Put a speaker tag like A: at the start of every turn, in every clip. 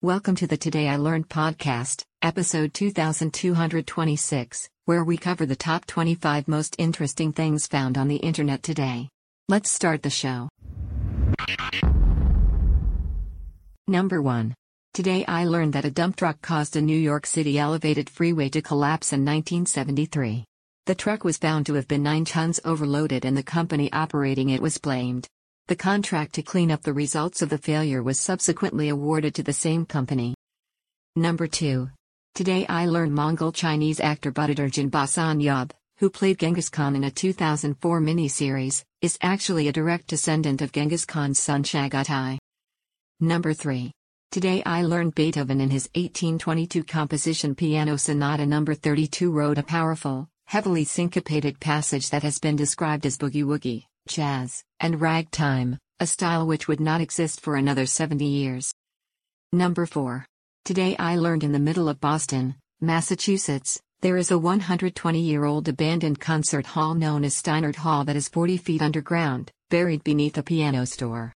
A: Welcome to the Today I Learned podcast, episode 2226, where we cover the top 25 most interesting things found on the internet today. Let's start the show. Number 1. Today I learned that a dump truck caused a New York City elevated freeway to collapse in 1973. The truck was found to have been 9 tons overloaded and the company operating it was blamed. The contract to clean up the results of the failure was subsequently awarded to the same company. Number 2. Today I learned Mongol Chinese actor Buddhadarjan Bosanyab, who played Genghis Khan in a 2004 miniseries, is actually a direct descendant of Genghis Khan's son Chagatai. Number 3. Today I learned Beethoven in his 1822 composition Piano Sonata No. 32 wrote a powerful, heavily syncopated passage that has been described as boogie woogie jazz, and ragtime, a style which would not exist for another 70 years. Number 4. Today I learned in the middle of Boston, Massachusetts, there is a 120 year old abandoned concert hall known as Steinert Hall that is 40 feet underground, buried beneath a piano store.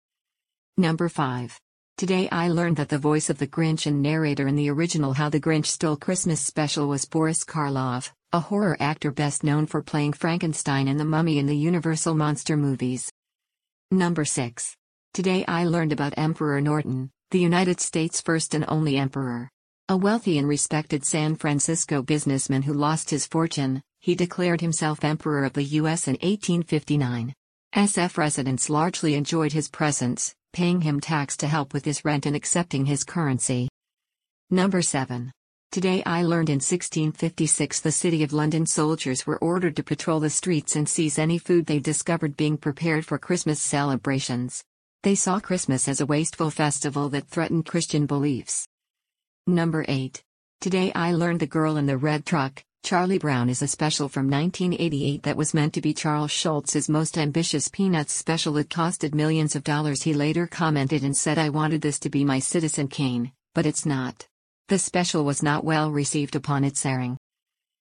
A: Number 5. Today I learned that the voice of the Grinch and narrator in the original How the Grinch Stole Christmas special was Boris Karloff, a horror actor best known for playing Frankenstein and the Mummy in the Universal monster movies. Number 6. Today I learned about Emperor Norton, the United States' first and only emperor. A wealthy and respected San Francisco businessman who lost his fortune, he declared himself Emperor of the U.S. in 1859. SF residents largely enjoyed his presence, paying him tax to help with his rent and accepting his currency. Number 7. Today I learned in 1656 the City of London soldiers were ordered to patrol the streets and seize any food they discovered being prepared for Christmas celebrations. They saw Christmas as a wasteful festival that threatened Christian beliefs. Number 8. Today I learned The Girl in the Red Truck, Charlie Brown is a special from 1988 that was meant to be Charles Schulz's most ambitious Peanuts special. It costed millions of dollars. He later commented and said, I wanted this to be my Citizen Kane, but it's not. The special was not well received upon its airing.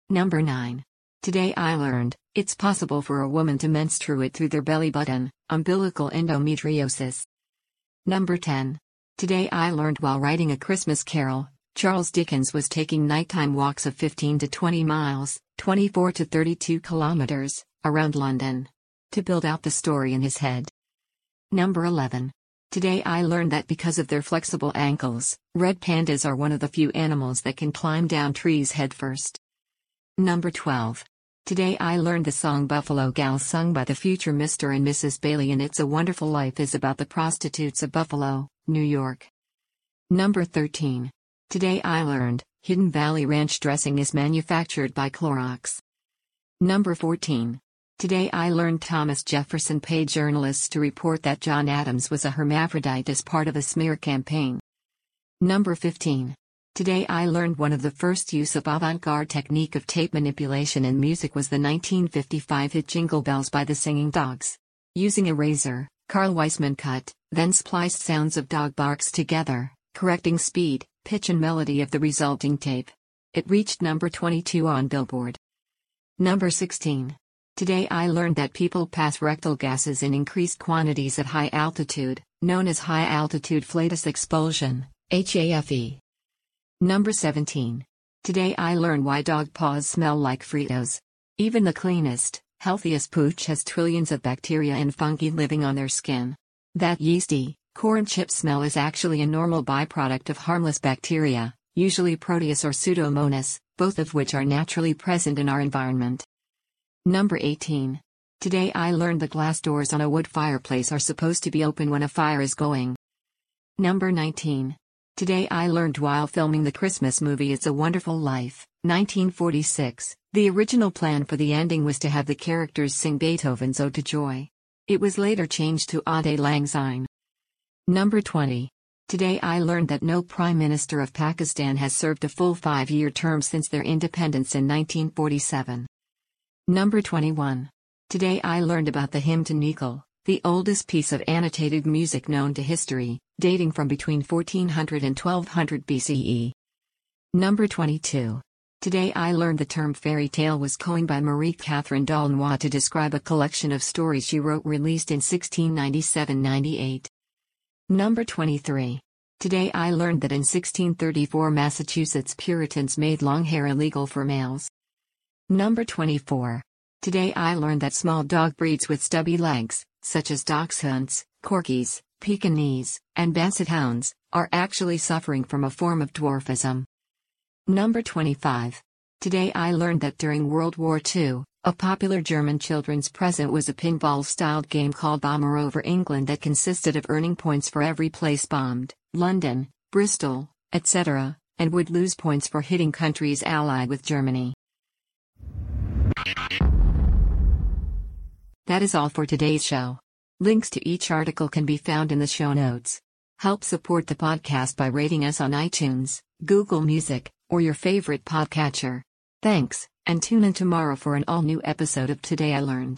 A: Number 9. Today I learned it's possible for a woman to menstruate through their belly button, umbilical endometriosis. Number 10. Today I learned while writing A Christmas Carol, Charles Dickens was taking nighttime walks of 15 to 20 miles, 24 to 32 kilometers, around London, to build out the story in his head. Number 11. Today I learned that because of their flexible ankles, red pandas are one of the few animals that can climb down trees headfirst. Number 12. Today I learned the song Buffalo Gal sung by the future Mr. and Mrs. Bailey and It's a Wonderful Life is about the prostitutes of Buffalo, New York. Number 13. Today I learned Hidden Valley Ranch dressing is manufactured by Clorox. Number 14. Today I learned Thomas Jefferson paid journalists to report that John Adams was a hermaphrodite as part of a smear campaign. Number 15. Today I learned one of the first use of avant-garde technique of tape manipulation in music was the 1955 hit Jingle Bells by the Singing Dogs. Using a razor, Carl Weismann cut, then spliced sounds of dog barks together, correcting speed, pitch and melody of the resulting tape. It reached number 22 on Billboard. Number 16. Today I learned that people pass rectal gases in increased quantities at high altitude, known as high altitude flatus expulsion, HAFE. Number 17. Today I learned why dog paws smell like Fritos. Even the cleanest, healthiest pooch has trillions of bacteria and fungi living on their skin. That yeasty, corn chip smell is actually a normal byproduct of harmless bacteria, usually Proteus or Pseudomonas, both of which are naturally present in our environment. Number 18. Today I learned the glass doors on a wood fireplace are supposed to be open when a fire is going. Number 19. Today I learned while filming the Christmas movie It's a Wonderful Life, 1946, the original plan for the ending was to have the characters sing Beethoven's Ode to Joy. It was later changed to Auld Lang Syne. Number 20. Today I learned that no Prime Minister of Pakistan has served a full five year term since their independence in 1947. Number 21. Today I learned about the hymn to Nikal, the oldest piece of annotated music known to history, dating from between 1400 and 1200 BCE. Number 22. Today I learned the term fairy tale was coined by Marie Catherine d'Aulnoy to describe a collection of stories she wrote released in 1697-98. Number 23. Today I learned that in 1634 Massachusetts Puritans made long hair illegal for males. Number 24. Today I learned that small dog breeds with stubby legs, such as Dachshunds, Corgis, Pekingese, and Basset Hounds, are actually suffering from a form of dwarfism. Number 25. Today I learned that during World War II, a popular German children's present was a pinball styled game called Bomber over England that consisted of earning points for every place bombed, London, Bristol, etc., and would lose points for hitting countries allied with Germany. That is all for today's show. Links to each article can be found in the show notes. Help support the podcast by rating us on iTunes, Google Music, or your favorite podcatcher. Thanks, and tune in tomorrow for an all new episode of Today I Learned.